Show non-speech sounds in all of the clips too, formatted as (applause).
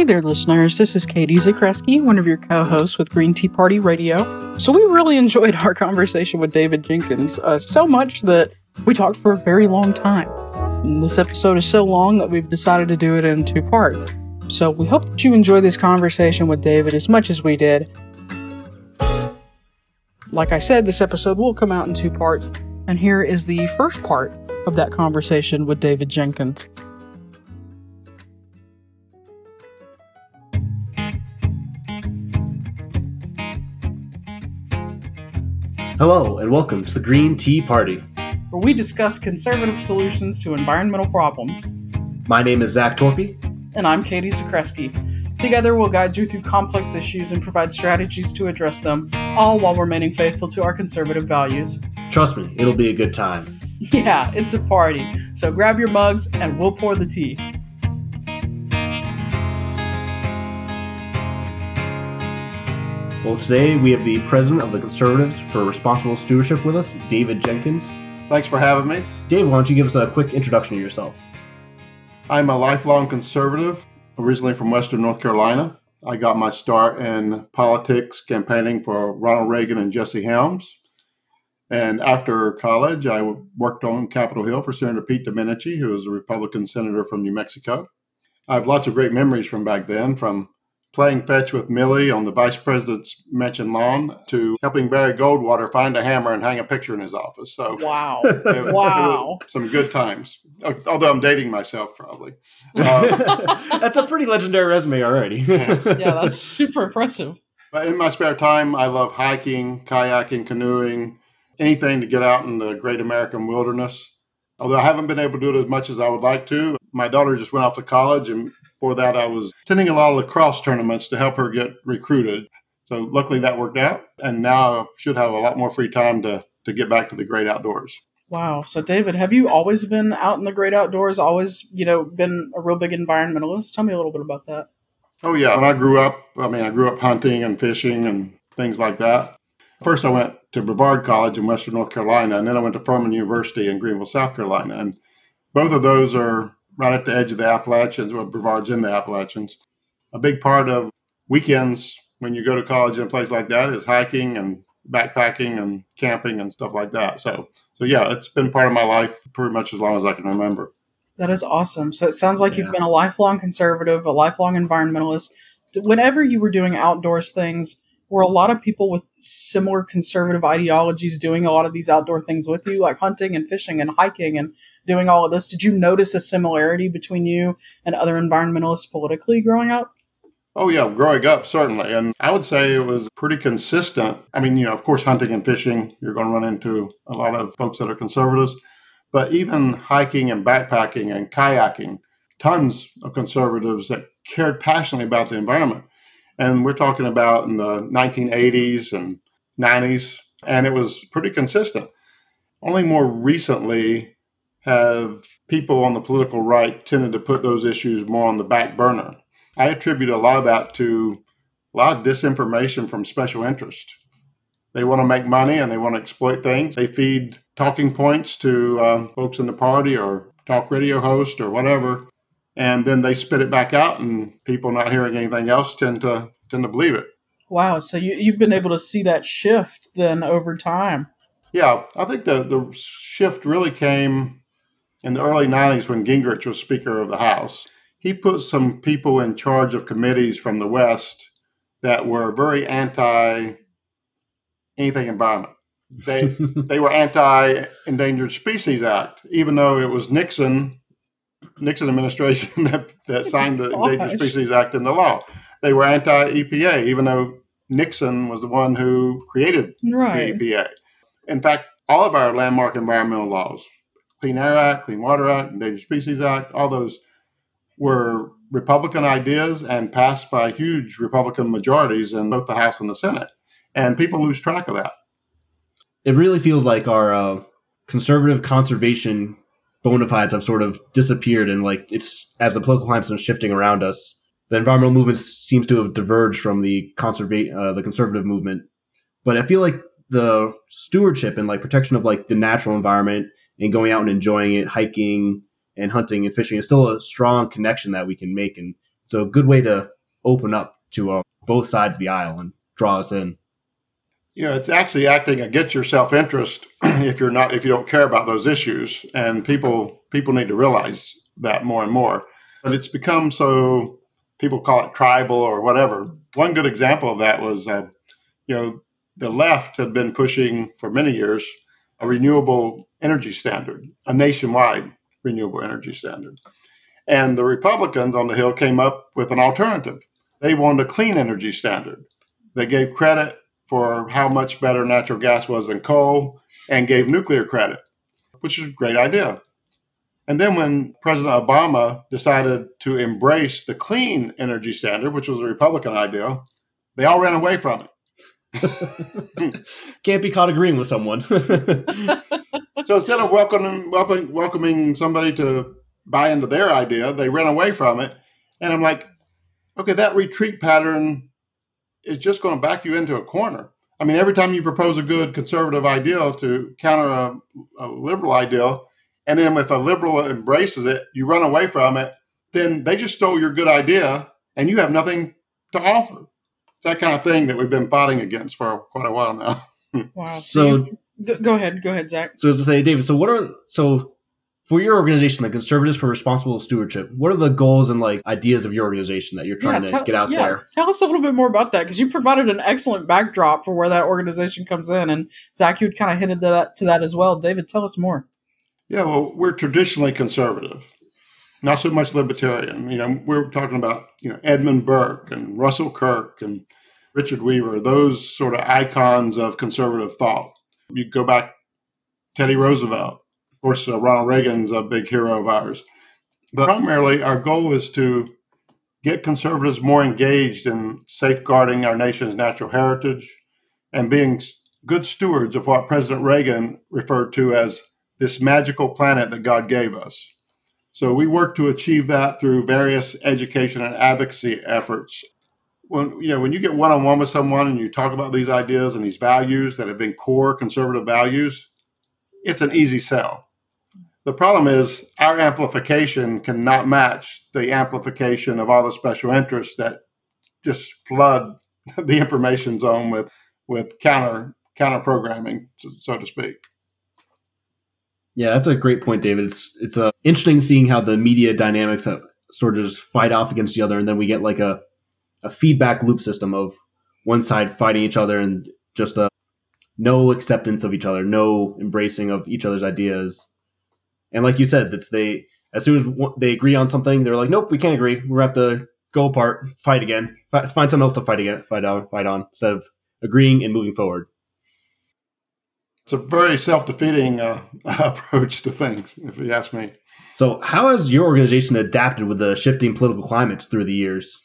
Hey there, listeners. This is Katie Zakrzewski, one of your co hosts with Green Tea Party Radio. So, we really (laughs) enjoyed our conversation with David Jenkins, uh, so much that we talked for a very long time. And this episode is so long that we've decided to do it in two parts. So, we hope that you enjoy this conversation with David as much as we did. Like I said, this episode will come out in two parts, and here is the first part of that conversation with David Jenkins. Hello, and welcome to the Green Tea Party. where we discuss conservative solutions to environmental problems. My name is Zach Torpie. And I'm Katie Zakrzewski. Together, we'll guide you through complex issues and provide strategies to address them, all while remaining faithful to our conservative values. Trust me, it'll be a good time. (laughs) Yeah, it's a party. So grab your mugs and we'll pour the tea. Well, today we have the president of the Conservatives for Responsible Stewardship with us, David Jenkins. Thanks for having me. Dave, why don't you give us a quick introduction of yourself? I'm a lifelong conservative, originally from Western North Carolina. I got my start in politics campaigning for Ronald Reagan and Jesse Helms. And after college, I worked on Capitol Hill for Senator Pete Domenici, who was a Republican senator from New Mexico. I have lots of great memories from back then, from playing fetch with Millie on the vice president's mansion lawn to helping Barry Goldwater find a hammer and hang a picture in his office. So Wow. (laughs) it- it Wow. was some good times. Although I'm dating myself, probably. Uh, (laughs) That's a pretty legendary resume already. (laughs) yeah, that's super impressive. But in my spare time, I love hiking, kayaking, canoeing, anything to get out in the great American wilderness. Although I haven't been able to do it as much as I would like to. My daughter just went off to college, and for that, I was attending a lot of lacrosse tournaments to help her get recruited. So luckily that worked out, and now I should have a lot more free time to to get back to the great outdoors. Wow. So, David, have you always been out in the great outdoors? Always, you know, been a real big environmentalist? Tell me a little bit about that. Oh yeah, when I grew up, I mean, I grew up hunting and fishing and things like that. First, I went to Brevard College in Western North Carolina, and then I went to Furman University in Greenville, South Carolina, and both of those are right at the edge of the Appalachians. Well, Brevard's in the Appalachians. A big part of weekends when you go to college in a place like that is hiking and backpacking and camping and stuff like that. So, so yeah, it's been part of my life pretty much as long as I can remember. That is awesome. So, it sounds like you've been a lifelong conservative, a lifelong environmentalist. Whenever you were doing outdoors things, were a lot of people with similar conservative ideologies doing a lot of these outdoor things with you, like hunting and fishing and hiking and doing all of this? Did you notice a similarity between you and other environmentalists politically growing up? Oh yeah, growing up certainly, and I would say it was pretty consistent. I mean, you know, of course, hunting and fishing, you're going to run into a lot of folks that are conservatives, but even hiking and backpacking and kayaking, tons of conservatives that cared passionately about the environment. And we're talking about in the 1980s and 90s, and it was pretty consistent. Only more recently have people on the political right tended to put those issues more on the back burner. I attribute a lot of that to a lot of disinformation from special interest. They want to make money and they want to exploit things. They feed talking points to uh, folks in the party or talk radio host or whatever, and then they spit it back out, and people not hearing anything else tend to tend to believe it. Wow. So, you, you've been able to see that shift then over time. Yeah, I think the the shift really came in the early '90s when Gingrich was Speaker of the House. He put some people in charge of committees from the West that were very anti anything environment. They (laughs) they were anti Endangered Species Act, even though it was Nixon Nixon administration (laughs) that, that signed the Endangered Species Act into law. They were anti EPA, even though Nixon was the one who created Right. the EPA. In fact, all of our landmark environmental laws, Clean Air Act, Clean Water Act, Endangered Species Act, all those were Republican ideas and passed by huge Republican majorities in both the House and the Senate. And people lose track of that. it really feels like our uh, conservative conservation bona fides have sort of disappeared, and like it's as the political climate is shifting around us, the environmental movement seems to have diverged from the conserva- uh, the conservative movement. But I feel like the stewardship and like protection of like the natural environment and going out and enjoying it, hiking and hunting and fishing is still a strong connection that we can make, and So a good way to open up to uh, both sides of the aisle and draw us in. You know, it's actually acting against your self interest (clears throat) if you're not if you don't care about those issues, and people people need to realize that more and more. But it's become so people call it tribal or whatever. One good example of that was, uh, you know, the left had been pushing for many years a renewable energy standard, a nationwide renewable energy standard. And the Republicans on the Hill came up with an alternative. They wanted a clean energy standard. They gave credit for how much better natural gas was than coal and gave nuclear credit, which is a great idea. And then when President Obama decided to embrace the clean energy standard, which was a Republican idea, they all ran away from it. (laughs) Can't be caught agreeing with someone. (laughs) so instead of welcoming, welcoming welcoming somebody to buy into their idea. They ran away from it. And I'm like, okay, that retreat pattern is just going to back you into a corner. I mean, every time you propose a good conservative ideal to counter a, a liberal ideal, and then if a liberal embraces it, you run away from it, then they just stole your good idea and you have nothing to offer. It's that kind of thing that we've been fighting against for quite a while now. (laughs) wow. So, go, go ahead. Go ahead, Zach. So, as I say, David, so what are, so for your organization, the Conservatives for Responsible Stewardship, what are the goals and like ideas of your organization that you're trying yeah, tell, to get out yeah, there? Tell us a little bit more about that because you provided an excellent backdrop for where that organization comes in, and Zach, you had kind of hinted that to that as well. David, tell us more. Yeah, well, we're traditionally conservative, not so much libertarian. You know, we're talking about you know Edmund Burke and Russell Kirk and Richard Weaver, those sort of icons of conservative thought. You go back, Teddy Roosevelt of course, uh, Ronald Reagan's a big hero of ours. But primarily, our goal is to get conservatives more engaged in safeguarding our nation's natural heritage and being good stewards of what President Reagan referred to as this magical planet that God gave us. So we work to achieve that through various education and advocacy efforts. When you know when you get one on one with someone and you talk about these ideas and these values that have been core conservative values, it's an easy sell. The problem is our amplification cannot match the amplification of all the special interests that just flood (laughs) the information zone with with counter counter programming, so to speak. Yeah, that's a great point, David. It's it's uh, interesting seeing how the media dynamics have sort of just fight off against each other, and then we get like a a feedback loop system of one side fighting each other and just a uh, no acceptance of each other, no embracing of each other's ideas. And like you said, that's they as soon as they agree on something, they're like, nope, we can't agree. We're gonna have to go apart, fight again, find something else to fight again, fight on, fight on, instead of agreeing and moving forward. It's a very self-defeating uh, (laughs) approach to things, if you ask me. So, how has your organization adapted with the shifting political climates through the years?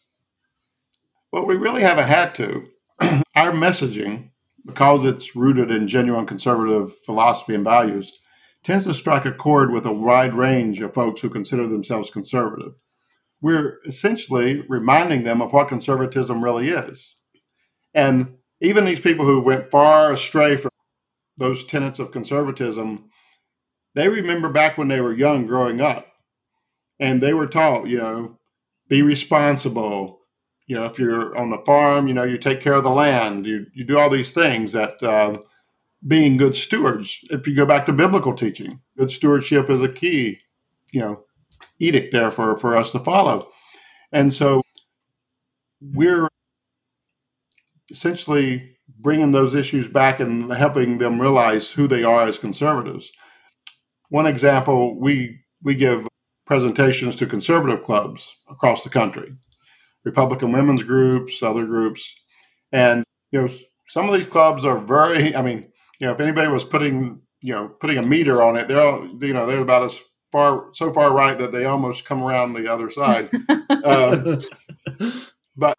Well, we really haven't had to. (clears throat) Our messaging, because it's rooted in genuine conservative philosophy and values, tends to strike a chord with a wide range of folks who consider themselves conservative. We're essentially reminding them of what conservatism really is. And even these people who went far astray from those tenets of conservatism, they remember back when they were young growing up and they were taught, you know, be responsible. You know, if you're on the farm, you know, you take care of the land, you, you do all these things that, uh, being good stewards. If you go back to biblical teaching, good stewardship is a key, you know, edict there for, for us to follow. And so we're essentially bringing those issues back and helping them realize who they are as conservatives. One example, we we give presentations to conservative clubs across the country, Republican women's groups, other groups, and you know some of these clubs are very. I mean, you know, if anybody was putting, you know, putting a meter on it, they're all, you know, they're about as far, so far right that they almost come around the other side. (laughs) um, but,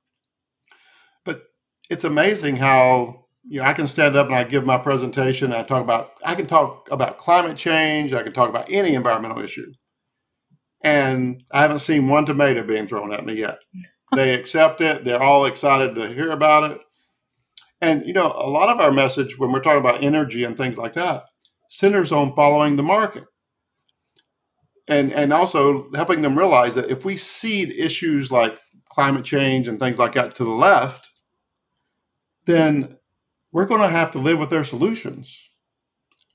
but it's amazing how, you know, I can stand up and I give my presentation. I talk about, I can talk about climate change. I can talk about any environmental issue. And I haven't seen one tomato being thrown at me yet. They accept it. They're all excited to hear about it. And, you know, a lot of our message when we're talking about energy and things like that centers on following the market. And, and also helping them realize that if we cede issues like climate change and things like that to the left, then we're going to have to live with their solutions.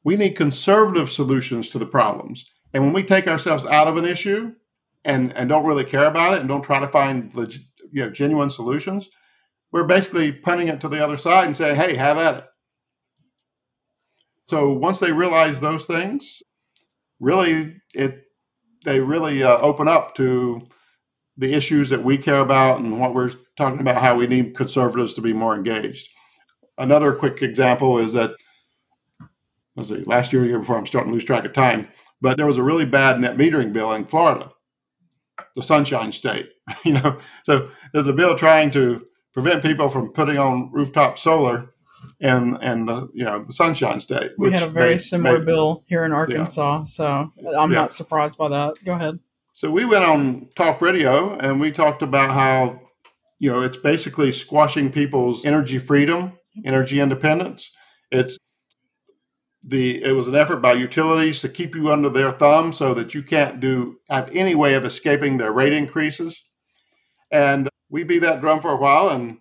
We need conservative solutions to the problems. And when we take ourselves out of an issue and, and don't really care about it and don't try to find you know genuine solutions, we're basically punting it to the other side and saying, hey, have at it. So once they realize those things, really it they really uh, open up to the issues that we care about and what we're talking about how we need conservatives to be more engaged. Another quick example is that let's see, last year, year before I'm starting to lose track of time, but there was a really bad net metering bill in Florida, the Sunshine State. (laughs) you know, so there's a bill trying to prevent people from putting on rooftop solar and and the you know the Sunshine State. We had a very made, similar made, bill here in Arkansas, yeah. so I'm yeah. not surprised by that. Go ahead. So we went on talk radio and we talked about how you know it's basically squashing people's energy freedom, energy independence. It's the it was an effort by utilities to keep you under their thumb so that you can't do have any way of escaping their rate increases. And we beat that drum for a while, and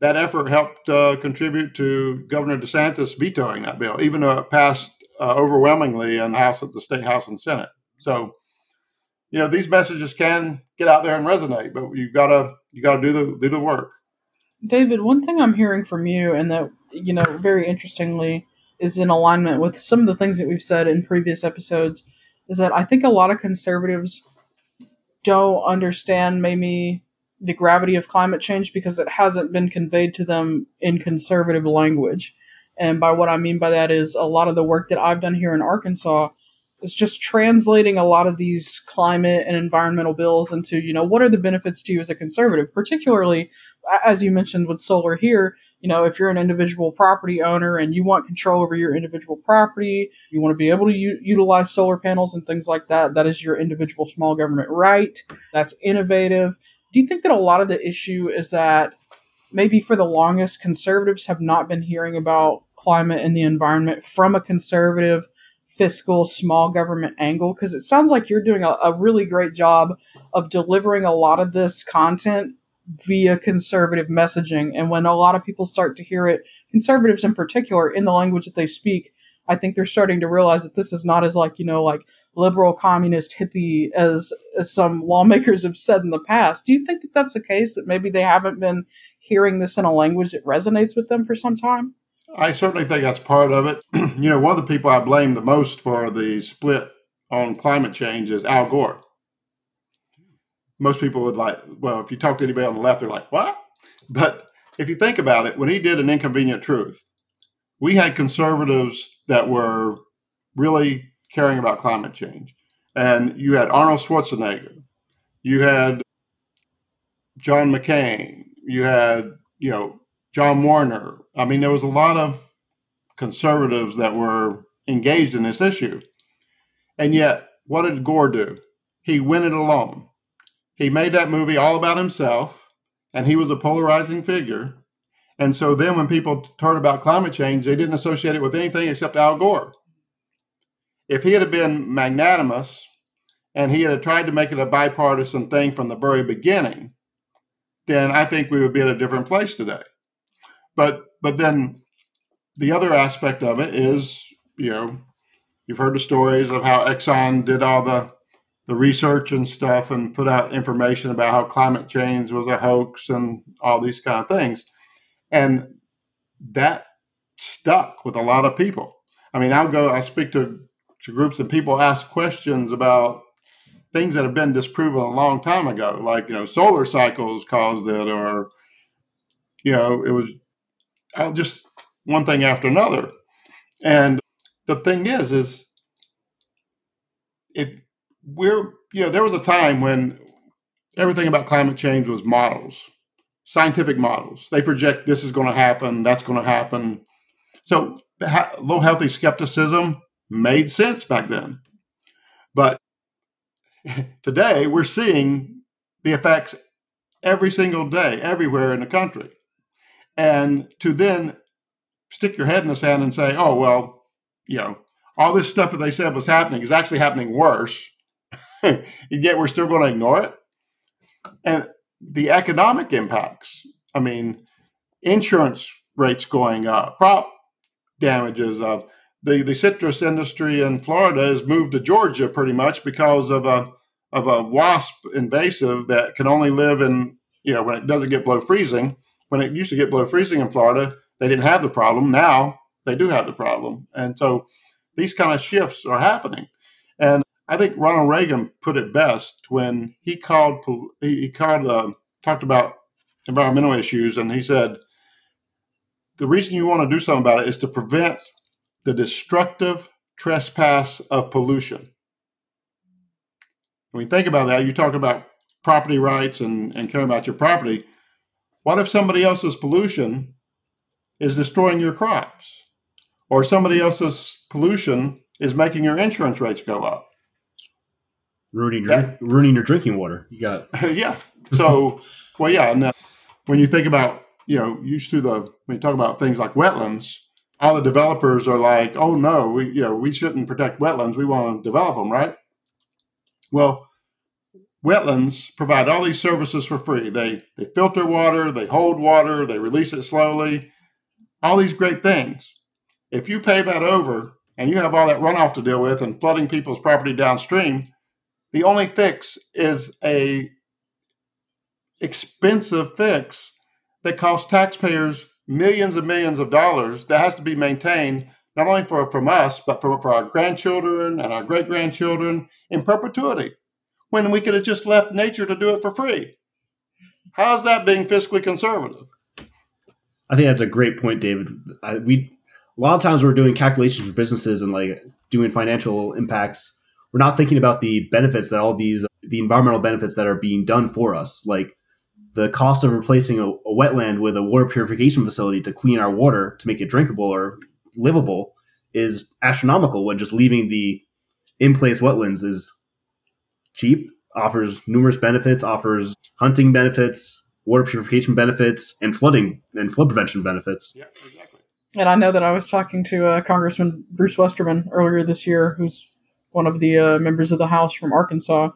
that effort helped uh, contribute to Governor DeSantis vetoing that bill, even though it passed uh, overwhelmingly in the House, the State House, and Senate. So, you know, these messages can get out there and resonate, but you gotta you gotta do the do the work. David, one thing I'm hearing from you, and that you know, very interestingly, is in alignment with some of the things that we've said in previous episodes, is that I think a lot of conservatives don't understand maybe the gravity of climate change because it hasn't been conveyed to them in conservative language. And by what I mean by that is a lot of the work that I've done here in Arkansas is just translating a lot of these climate and environmental bills into, you know, what are the benefits to you as a conservative, particularly as you mentioned with solar here, you know, if you're an individual property owner and you want control over your individual property, you want to be able to u- utilize solar panels and things like that, that is your individual small government right. That's innovative do you think that a lot of the issue is that maybe for the longest conservatives have not been hearing about climate and the environment from a conservative fiscal small government angle? Because it sounds like you're doing a, a, really great job of delivering a lot of this content via conservative messaging. And when a lot of people start to hear it conservatives in particular in the language that they speak I think they're starting to realize that this is not as like you know like liberal communist hippie as as some lawmakers have said in the past. Do you think that that's the case? That maybe they haven't been hearing this in a language that resonates with them for some time. I certainly think that's part of it. (clears throat) you know, one of the people I blame the most for the split on climate change is Al Gore. Most people would like, well, if you talk to anybody on the left, they're like, what? But if you think about it, when he did an inconvenient truth, we had conservatives that were really caring about climate change. And you had Arnold Schwarzenegger, you had John McCain, you had, you know, John Warner. I mean, there was a lot of conservatives that were engaged in this issue. And yet, what did Gore do? He went it alone. He made that movie all about himself, and he was a polarizing figure. And so then when people heard about climate change, they didn't associate it with anything except Al Gore. If he had been magnanimous and he had tried to make it a bipartisan thing from the very beginning, then I think we would be at a different place today. But but then the other aspect of it is, you know, you've heard the stories of how Exxon did all the the research and stuff and put out information about how climate change was a hoax and all these kind of things. And that stuck with a lot of people. I mean, I'll go, I speak to, to groups and people ask questions about things that have been disproven a long time ago, like, you know, solar cycles caused it, or, you know, it was uh, just one thing after another. And the thing is, is if we're, you know, there was a time when everything about climate change was models scientific models. They project this is going to happen, that's going to happen. So low healthy skepticism made sense back then. But (laughs) today we're seeing the effects every single day, everywhere in the country. And to then stick your head in the sand and say, oh, well, you know, all this stuff that they said was happening is actually happening worse. (laughs) and Yet we're still going to ignore it. And the economic impacts. I mean, insurance rates going up, crop damages. Uh, the the citrus industry in Florida has moved to Georgia pretty much because of a of a wasp invasive that can only live in you know when it doesn't get below freezing. When it used to get below freezing in Florida, they didn't have the problem. Now they do have the problem, and so these kind of shifts are happening. And I think Ronald Reagan put it best when he called he called uh, talked about environmental issues, and he said the reason you want to do something about it is to prevent the destructive trespass of pollution. When we think about that, you talk about property rights and, and caring about your property. What if somebody else's pollution is destroying your crops? Or somebody else's pollution is making your insurance rates go up? Ruining your, that, ruining your drinking water. You got (laughs) (laughs) yeah. So, well, yeah. And when you think about, you know, used to the, when you talk about things like wetlands, all the developers are like, oh no, we you know we shouldn't protect wetlands. We want to develop them, right? Well, wetlands provide all these services for free. They they filter water, they hold water, they release it slowly. All these great things. If you pay that over and you have all that runoff to deal with and flooding people's property downstream, the only fix is a expensive fix that costs taxpayers millions and millions of dollars that has to be maintained not only for from us but for, for our grandchildren and our great grandchildren in perpetuity when we could have just left nature to do it for free. How's that being fiscally conservative? I think that's a great point david. I, we a lot of times we're doing calculations for businesses and like doing financial impacts we're not thinking about the benefits that all these the environmental benefits that are being done for us like the cost of replacing a, a, wetland with a water purification facility to clean our water to make it drinkable or livable is astronomical when just leaving the in place wetlands is cheap, offers numerous benefits, offers hunting benefits, water purification benefits, and flooding and flood prevention benefits. Yeah, exactly. And I know that I was talking to uh, Congressman Bruce Westerman earlier this year, who's one of the uh, members of the House from Arkansas,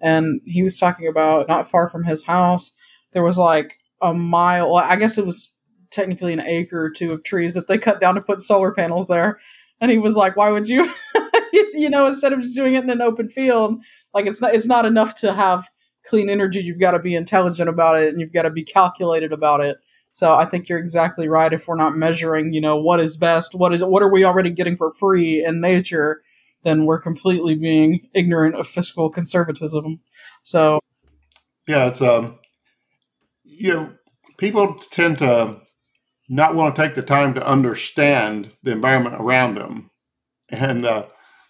and he was talking about not far from his house there was like a mile. I guess it was technically an acre or two of trees that they cut down to put solar panels there. And he was like, "Why would you, (laughs) you know, instead of just doing it in an open field, like it's not it's not enough to have clean energy. You've got to be intelligent about it, and you've got to be calculated about it." So I think you're exactly right. If we're not measuring, you know, what is best, what is what are we already getting for free in nature, then we're completely being ignorant of fiscal conservatism. So yeah, it's um you know, people tend to not want to take the time to understand the environment around them, and uh,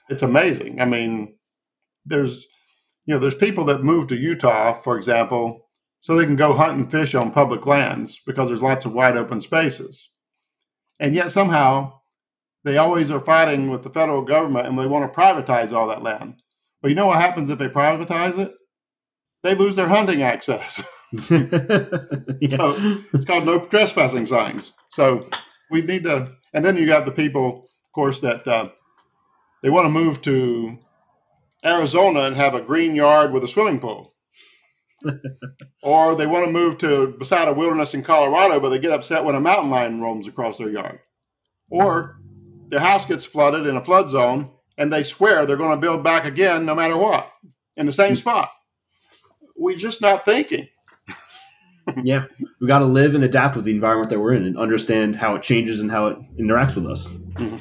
it's amazing. I mean, there's you know, there's people that move to Utah, for example, so they can go hunt and fish on public lands because there's lots of wide open spaces, and yet somehow they always are fighting with the federal government and they want to privatize all that land. But you know what happens if they privatize it? They lose their hunting access. (laughs) (laughs) yeah. So it's called no trespassing signs. So we need to, and then you got the people, of course, that uh, they want to move to Arizona and have a green yard with a swimming pool. (laughs) or they want to move to beside a wilderness in Colorado, but they get upset when a mountain lion roams across their yard. Or their house gets flooded in a flood zone and they swear they're going to build back again no matter what in the same spot. We're just not thinking (laughs) yeah, we got to live and adapt with the environment that we're in and understand how it changes and how it interacts with us. Mm-hmm.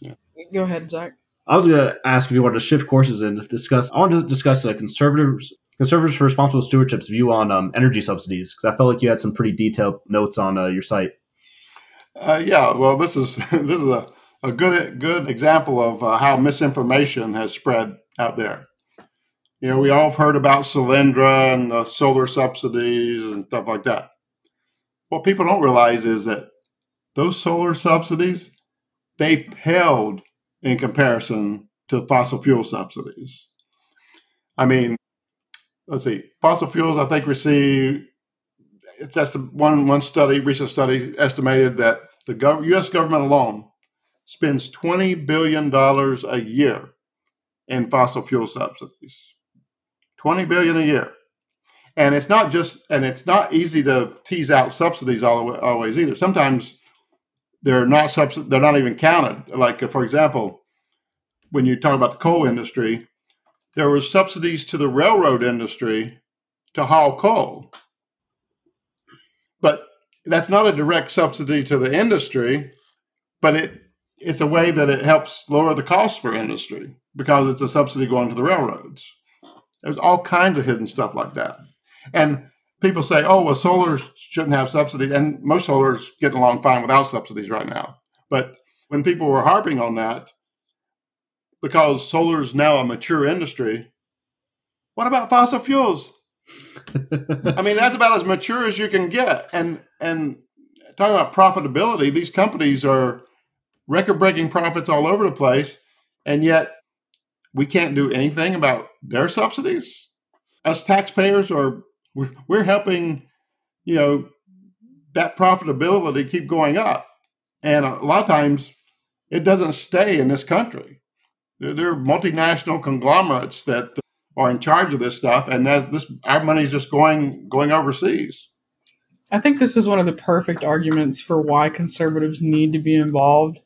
Yeah. Go ahead, Zach. I was going to ask if you wanted to shift courses and discuss. I wanted to discuss the conservatives conservatives for responsible stewardship's view on um, energy subsidies because I felt like you had some pretty detailed notes on uh, your site. Uh, yeah, well, this is (laughs) this is a, a good good example of uh, how misinformation has spread out there. You know, we all have heard about Solyndra and the solar subsidies and stuff like that. What people don't realize is that those solar subsidies, they paled in comparison to fossil fuel subsidies. I mean, let's see, fossil fuels, I think, receive it's just one one study, recent study estimated that the U.S. government alone spends twenty billion dollars a year in fossil fuel subsidies. 20 billion a year. And it's not just, and it's not easy to tease out subsidies always either. Sometimes they're not subs- they're not even counted. Like uh, for example, when you talk about the coal industry, there were subsidies to the railroad industry to haul coal, but that's not a direct subsidy to the industry, but it it's a way that it helps lower the cost for industry because it's a subsidy going to the railroads. There's all kinds of hidden stuff like that. And people say, oh, well, solar shouldn't have subsidies. And most solar is getting along fine without subsidies right now. But when people were harping on that, because solar is now a mature industry, what about fossil fuels? (laughs) I mean, that's about as mature as you can get. And and talking about profitability, these companies are record breaking profits all over the place, and yet we can't do anything about their subsidies. Us taxpayers are we're, we're helping, you know, that profitability keep going up. And a lot of times it doesn't stay in this country. There, there are multinational conglomerates that are in charge of this stuff, and that this our money's just going going overseas. I think this is one of the perfect arguments for why conservatives need to be involved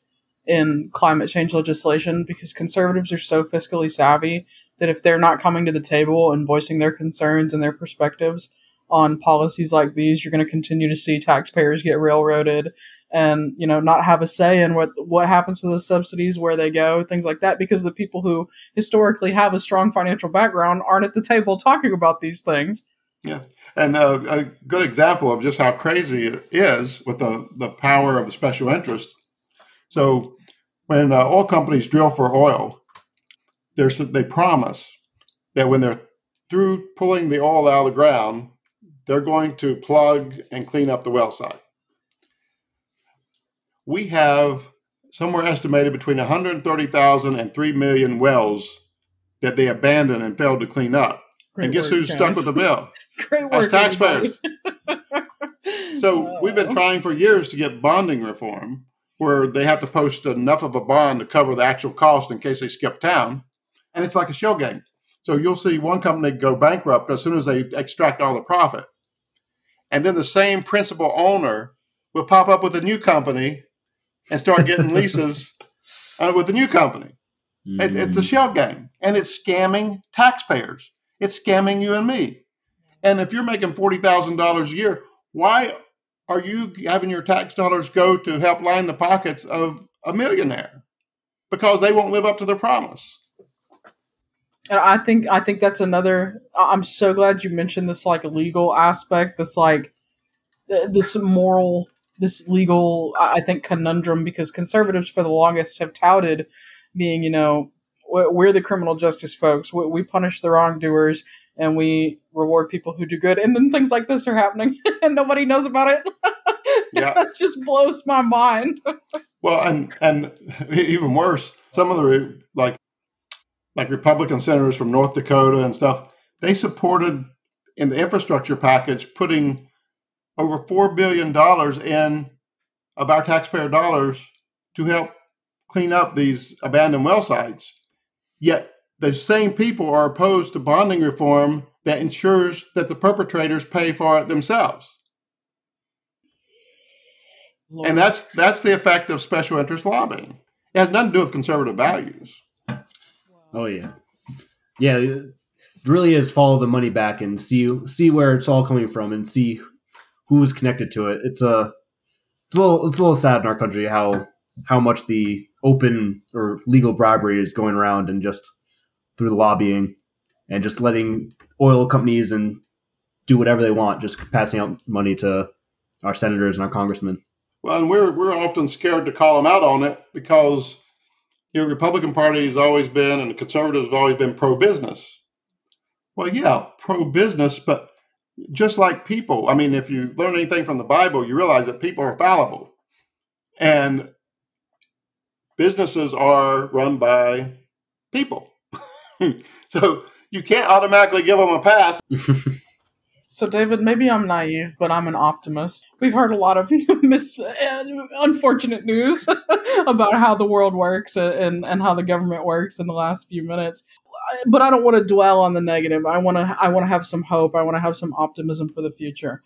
in climate change legislation because conservatives are so fiscally savvy that if they're not coming to the table and voicing their concerns and their perspectives on policies like these, you're going to continue to see taxpayers get railroaded and you know not have a say in what what happens to those subsidies, where they go, things like that. Because the people who historically have a strong financial background aren't at the table talking about these things. Yeah, and uh, a good example of just how crazy it is with the the power of the special interest. So when uh, oil companies drill for oil, they promise that when they're through pulling the oil out of the ground, they're going to plug and clean up the well site. We have somewhere estimated between 130,000 and 3 million wells that they abandoned and failed to clean up. Great and guess who's guys. stuck with the bill? (laughs) Great work, As taxpayers. (laughs) so we've been trying for years to get bonding reform where they have to post enough of a bond to cover the actual cost in case they skip town. And it's like a shell game. So you'll see one company go bankrupt as soon as they extract all the profit. And then the same principal owner will pop up with a new company and start getting (laughs) leases uh, with the new company. Mm. It, it's a mm. shell game and it's scamming taxpayers. It's scamming you and me. And if you're making $40,000 a year, why are you having your tax dollars go to help line the pockets of a millionaire because they won't live up to their promise? And I think I think that's another. I'm so glad you mentioned this like legal aspect, this like this moral, this legal. I think conundrum because conservatives for the longest have touted being, you know, we're the criminal justice folks. We punish the wrongdoers and we reward people who do good. And then things like this are happening (laughs) and nobody knows about it. (laughs) Yeah. that just blows my mind. (laughs) well, and and even worse, some of the like like Republican senators from North Dakota and stuff, they supported in the infrastructure package putting over four billion dollars in of our taxpayer dollars to help clean up these abandoned well sites. Yet the same people are opposed to bonding reform that ensures that the perpetrators pay for it themselves. Lord. And that's that's the effect of special interest lobbying. It has nothing to do with conservative values. Oh yeah, yeah. It really is follow the money back and see see where it's all coming from and see who's connected to it. It's a it's a little it's a little sad in our country how how much the open or legal bribery is going around and just through the lobbying and just letting oil companies and do whatever they want, just passing out money to our senators and our congressmen. Well, and we're we're often scared to call them out on it because you know, Republican Party has always been and the conservatives have always been pro business. Well, yeah, pro business, but just like people, I mean, if you learn anything from the Bible, you realize that people are fallible. And businesses are run by people. (laughs) so you can't automatically give them a pass. (laughs) so, David, maybe I'm naive, but I'm an optimist. We've heard a lot of (laughs) mis- unfortunate news about how the world works and, and how the government works in the last few minutes. but I don't want to dwell on the negative. I want to I want to have some hope. I want to have some optimism for the future.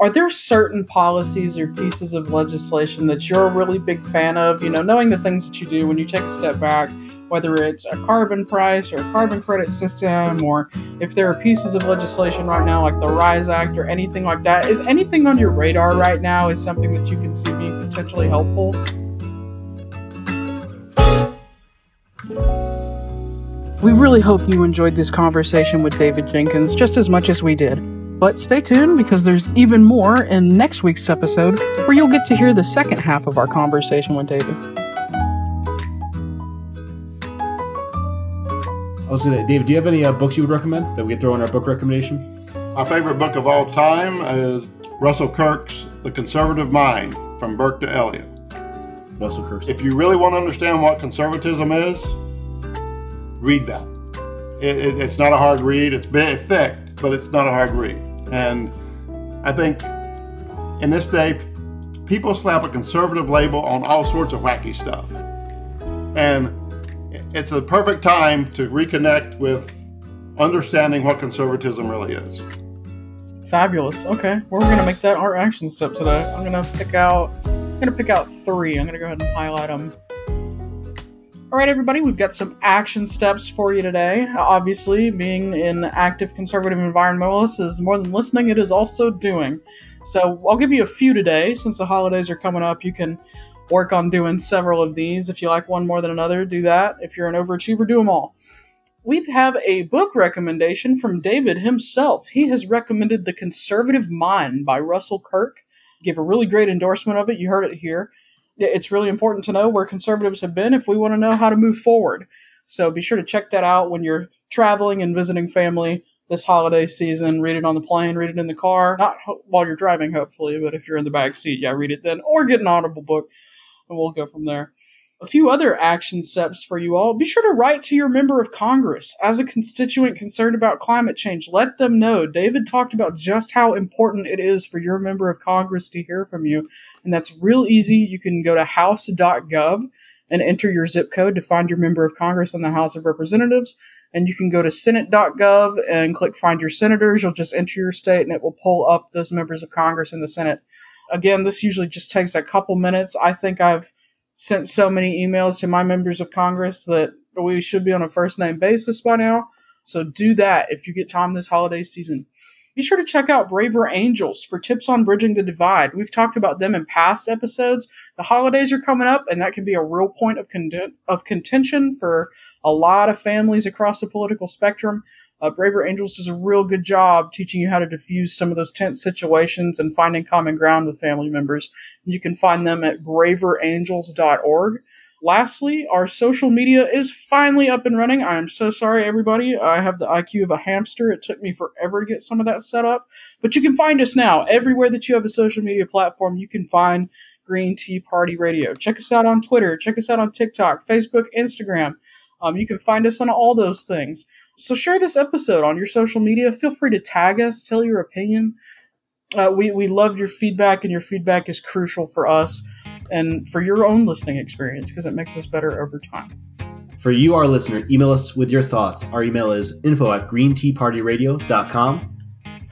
Are there certain policies or pieces of legislation that you're a really big fan of? You know, knowing the things that you do when you take a step back, whether it's a carbon price or a carbon credit system, or if there are pieces of legislation right now like the RISE Act or anything like that. Is anything on your radar right now is something that you can see being potentially helpful? We really hope you enjoyed this conversation with David Jenkins just as much as we did. But stay tuned because there's even more in next week's episode where you'll get to hear the second half of our conversation with David. Was gonna, David, do you have any uh, books you would recommend that we could throw in our book recommendation? My favorite book of all time is Russell Kirk's The Conservative Mind From Burke to Eliot. Russell Kirk. If you really want to understand what conservatism is, read that. It, it, it's not a hard read. It's big, it's thick, but it's not a hard read. And I think in this day, people slap a conservative label on all sorts of wacky stuff. And it's a perfect time to reconnect with understanding what conservatism really is. Fabulous. Okay, we're gonna make that our action step today. I'm gonna pick out. I'm gonna pick out three. I'm gonna go ahead and highlight them. All right, everybody, we've got some action steps for you today. Obviously, being an active conservative environmentalist is more than listening, it is also doing. So I'll give you a few today. Since the holidays are coming up, you can work on doing several of these. If you like one more than another, do that. If you're an overachiever, do them all. We have a book recommendation from David himself. He has recommended The Conservative Mind by Russell Kirk. Give a really great endorsement of it. You heard it here it's really important to know where conservatives have been if we want to know how to move forward. So be sure to check that out when you're traveling and visiting family this holiday season. Read it on the plane, read it in the car, not while you're driving, hopefully, but if you're in the back seat, yeah, read it then, or get an audible book, and we'll go from there a few other action steps for you all. Be sure to write to your member of Congress as a constituent concerned about climate change. Let them know. David talked about just how important it is for your member of Congress to hear from you. And that's real easy. You can go to house.gov and enter your zip code to find your member of Congress in the House of Representatives. And you can go to senate.gov and click find your senators. You'll just enter your state and it will pull up those members of Congress in the Senate. Again, this usually just takes a couple minutes. I think I've sent so many emails to my members of Congress that we should be on a first name basis by now. So do that if you get time this holiday season. Be sure to check out Braver Angels for tips on bridging the divide. We've talked about them in past episodes. The holidays are coming up, and that can be a real point of, con- of contention for a lot of families across the political spectrum. Uh, Braver Angels does a real good job teaching you how to diffuse some of those tense situations and finding common ground with family members. You can find them at braverangels.org. Lastly, our social media is finally up and running. I am so sorry, everybody. I have the IQ of a hamster. It took me forever to get some of that set up. But you can find us now. Everywhere that you have a social media platform, you can find Green Tea Party Radio. Check us out on Twitter. Check us out on TikTok, Facebook, Instagram. Um, you can find us on all those things. So share this episode on your social media. Feel free to tag us, tell your opinion. Uh, we, we love your feedback, and your feedback is crucial for us and for your own listening experience because it makes us better over time. For you, our listener, email us with your thoughts. Our email is info at greenteapartyradio.com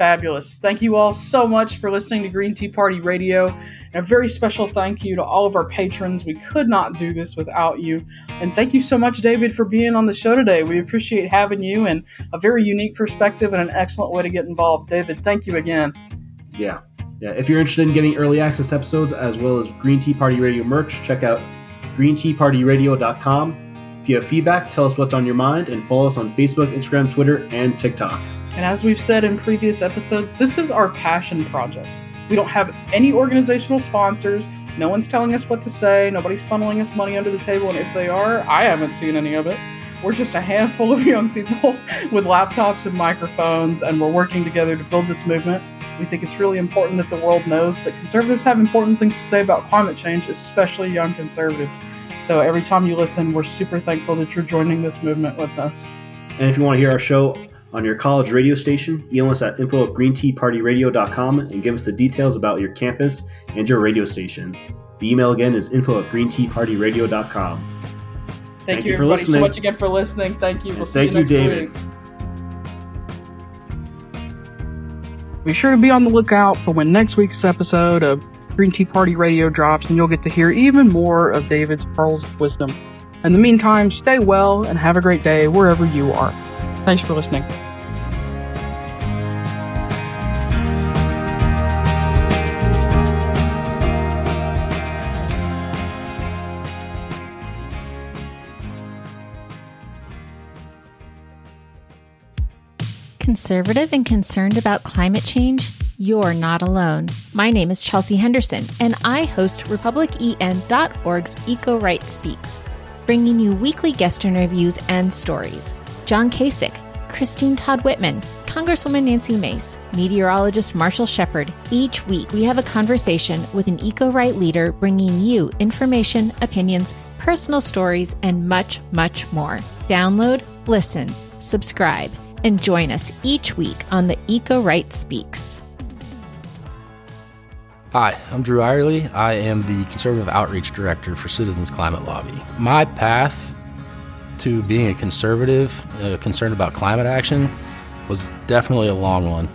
fabulous. Thank you all so much for listening to Green Tea Party Radio. And a very special thank you to all of our patrons. We could not do this without you. And thank you so much, David, for being on the show today. We appreciate having you and a very unique perspective and an excellent way to get involved. David, thank you again. Yeah. Yeah. If you're interested in getting early access episodes as well as Green Tea Party Radio merch, check out greenteapartyradio.com. If you have feedback, tell us what's on your mind and follow us on Facebook, Instagram, Twitter, and TikTok. And as we've said in previous episodes, this is our passion project. We don't have any organizational sponsors. No one's telling us what to say. Nobody's funneling us money under the table. And if they are, I haven't seen any of it. We're just a handful of (laughs) young people with laptops and microphones, and we're working together to build this movement. We think it's really important that the world knows that conservatives have important things to say about climate change, especially young conservatives. So every time you listen, we're super thankful that you're joining this movement with us. And if you want to hear our show on your college radio station, email us at info at greenteapartyradio.com and give us the details about your campus and your radio station. The email again is info at greenteapartyradio.com. Thank, Thank you, you for everybody, so listening. much again for listening. Thank you. We'll see Thank you you, next David. week. Be sure to be on the lookout for when next week's episode of Green Tea Party Radio drops, and you'll get to hear even more of David's pearls of wisdom. In the meantime, stay well and have a great day wherever you are. Thanks for listening. Conservative and concerned about climate change? You're not alone. My name is Chelsea Henderson, and I host RepublicEN.org's Eco Right Speaks, bringing you weekly guest interviews and stories. John Kasich, Christine Todd Whitman, Congresswoman Nancy Mace, meteorologist Marshall Shepherd. Each week, we have a conversation with an eco right leader bringing you information, opinions, personal stories, and much, much more. Download, listen, subscribe, and join us each week on the Eco Right Speaks. Hi, I'm Drew Irely. I am the Conservative Outreach Director for Citizens Climate Lobby. My path to being a conservative, uh, concerned about climate action, was definitely a long one.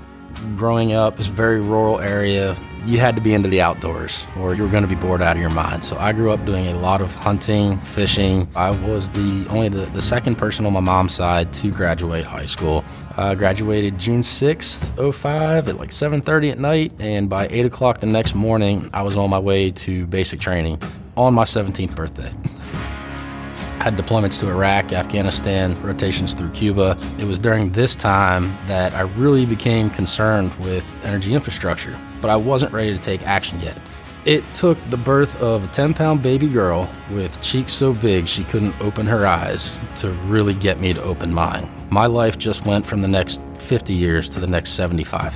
Growing up, it's a very rural area. You had to be into the outdoors or you were going to be bored out of your mind. So I grew up doing a lot of hunting, fishing. I was the only the, the second person on my mom's side to graduate high school. I graduated June 6th, 05 at like 7.30 at night. And by 8 o'clock the next morning, I was on my way to basic training on my 17th birthday. (laughs) Had deployments to Iraq, Afghanistan, rotations through Cuba. It was during this time that I really became concerned with energy infrastructure, but I wasn't ready to take action yet. It took the birth of a 10 pound baby girl with cheeks so big she couldn't open her eyes to really get me to open mine. My life just went from the next 50 years to the next 75.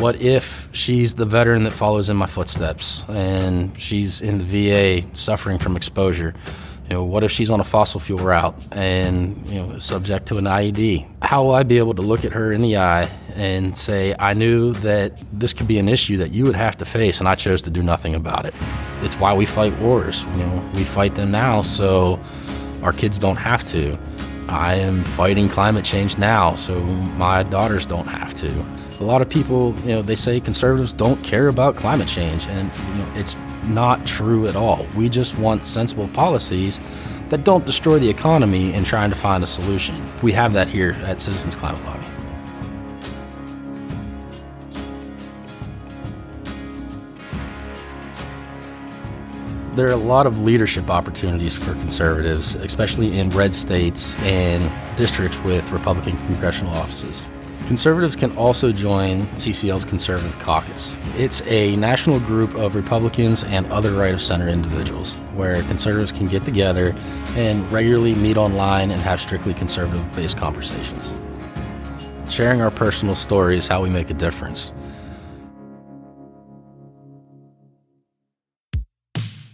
What if she's the veteran that follows in my footsteps and she's in the VA suffering from exposure? You know, what if she's on a fossil fuel route and you know subject to an IED? How will I be able to look at her in the eye and say, I knew that this could be an issue that you would have to face, and I chose to do nothing about it? It's why we fight wars. You know, we fight them now so our kids don't have to. I am fighting climate change now so my daughters don't have to. A lot of people, you know, they say conservatives don't care about climate change, and you know, it's not true at all. We just want sensible policies that don't destroy the economy in trying to find a solution. We have that here at Citizens Climate Lobby. There are a lot of leadership opportunities for conservatives, especially in red states and districts with Republican congressional offices. Conservatives can also join CCL's Conservative Caucus. It's a national group of Republicans and other right of center individuals where conservatives can get together and regularly meet online and have strictly conservative based conversations. Sharing our personal story is how we make a difference.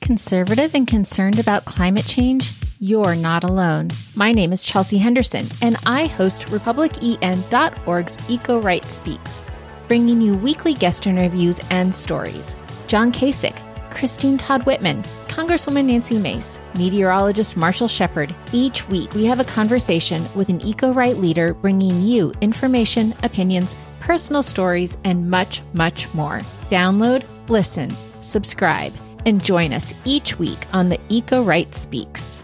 Conservative and concerned about climate change? You're not alone. My name is Chelsea Henderson, and I host RepublicEN.org's Eco Right Speaks, bringing you weekly guest interviews and stories. John Kasich, Christine Todd Whitman, Congresswoman Nancy Mace, meteorologist Marshall Shepherd. Each week, we have a conversation with an eco right leader bringing you information, opinions, personal stories, and much, much more. Download, listen, subscribe, and join us each week on the Eco Right Speaks.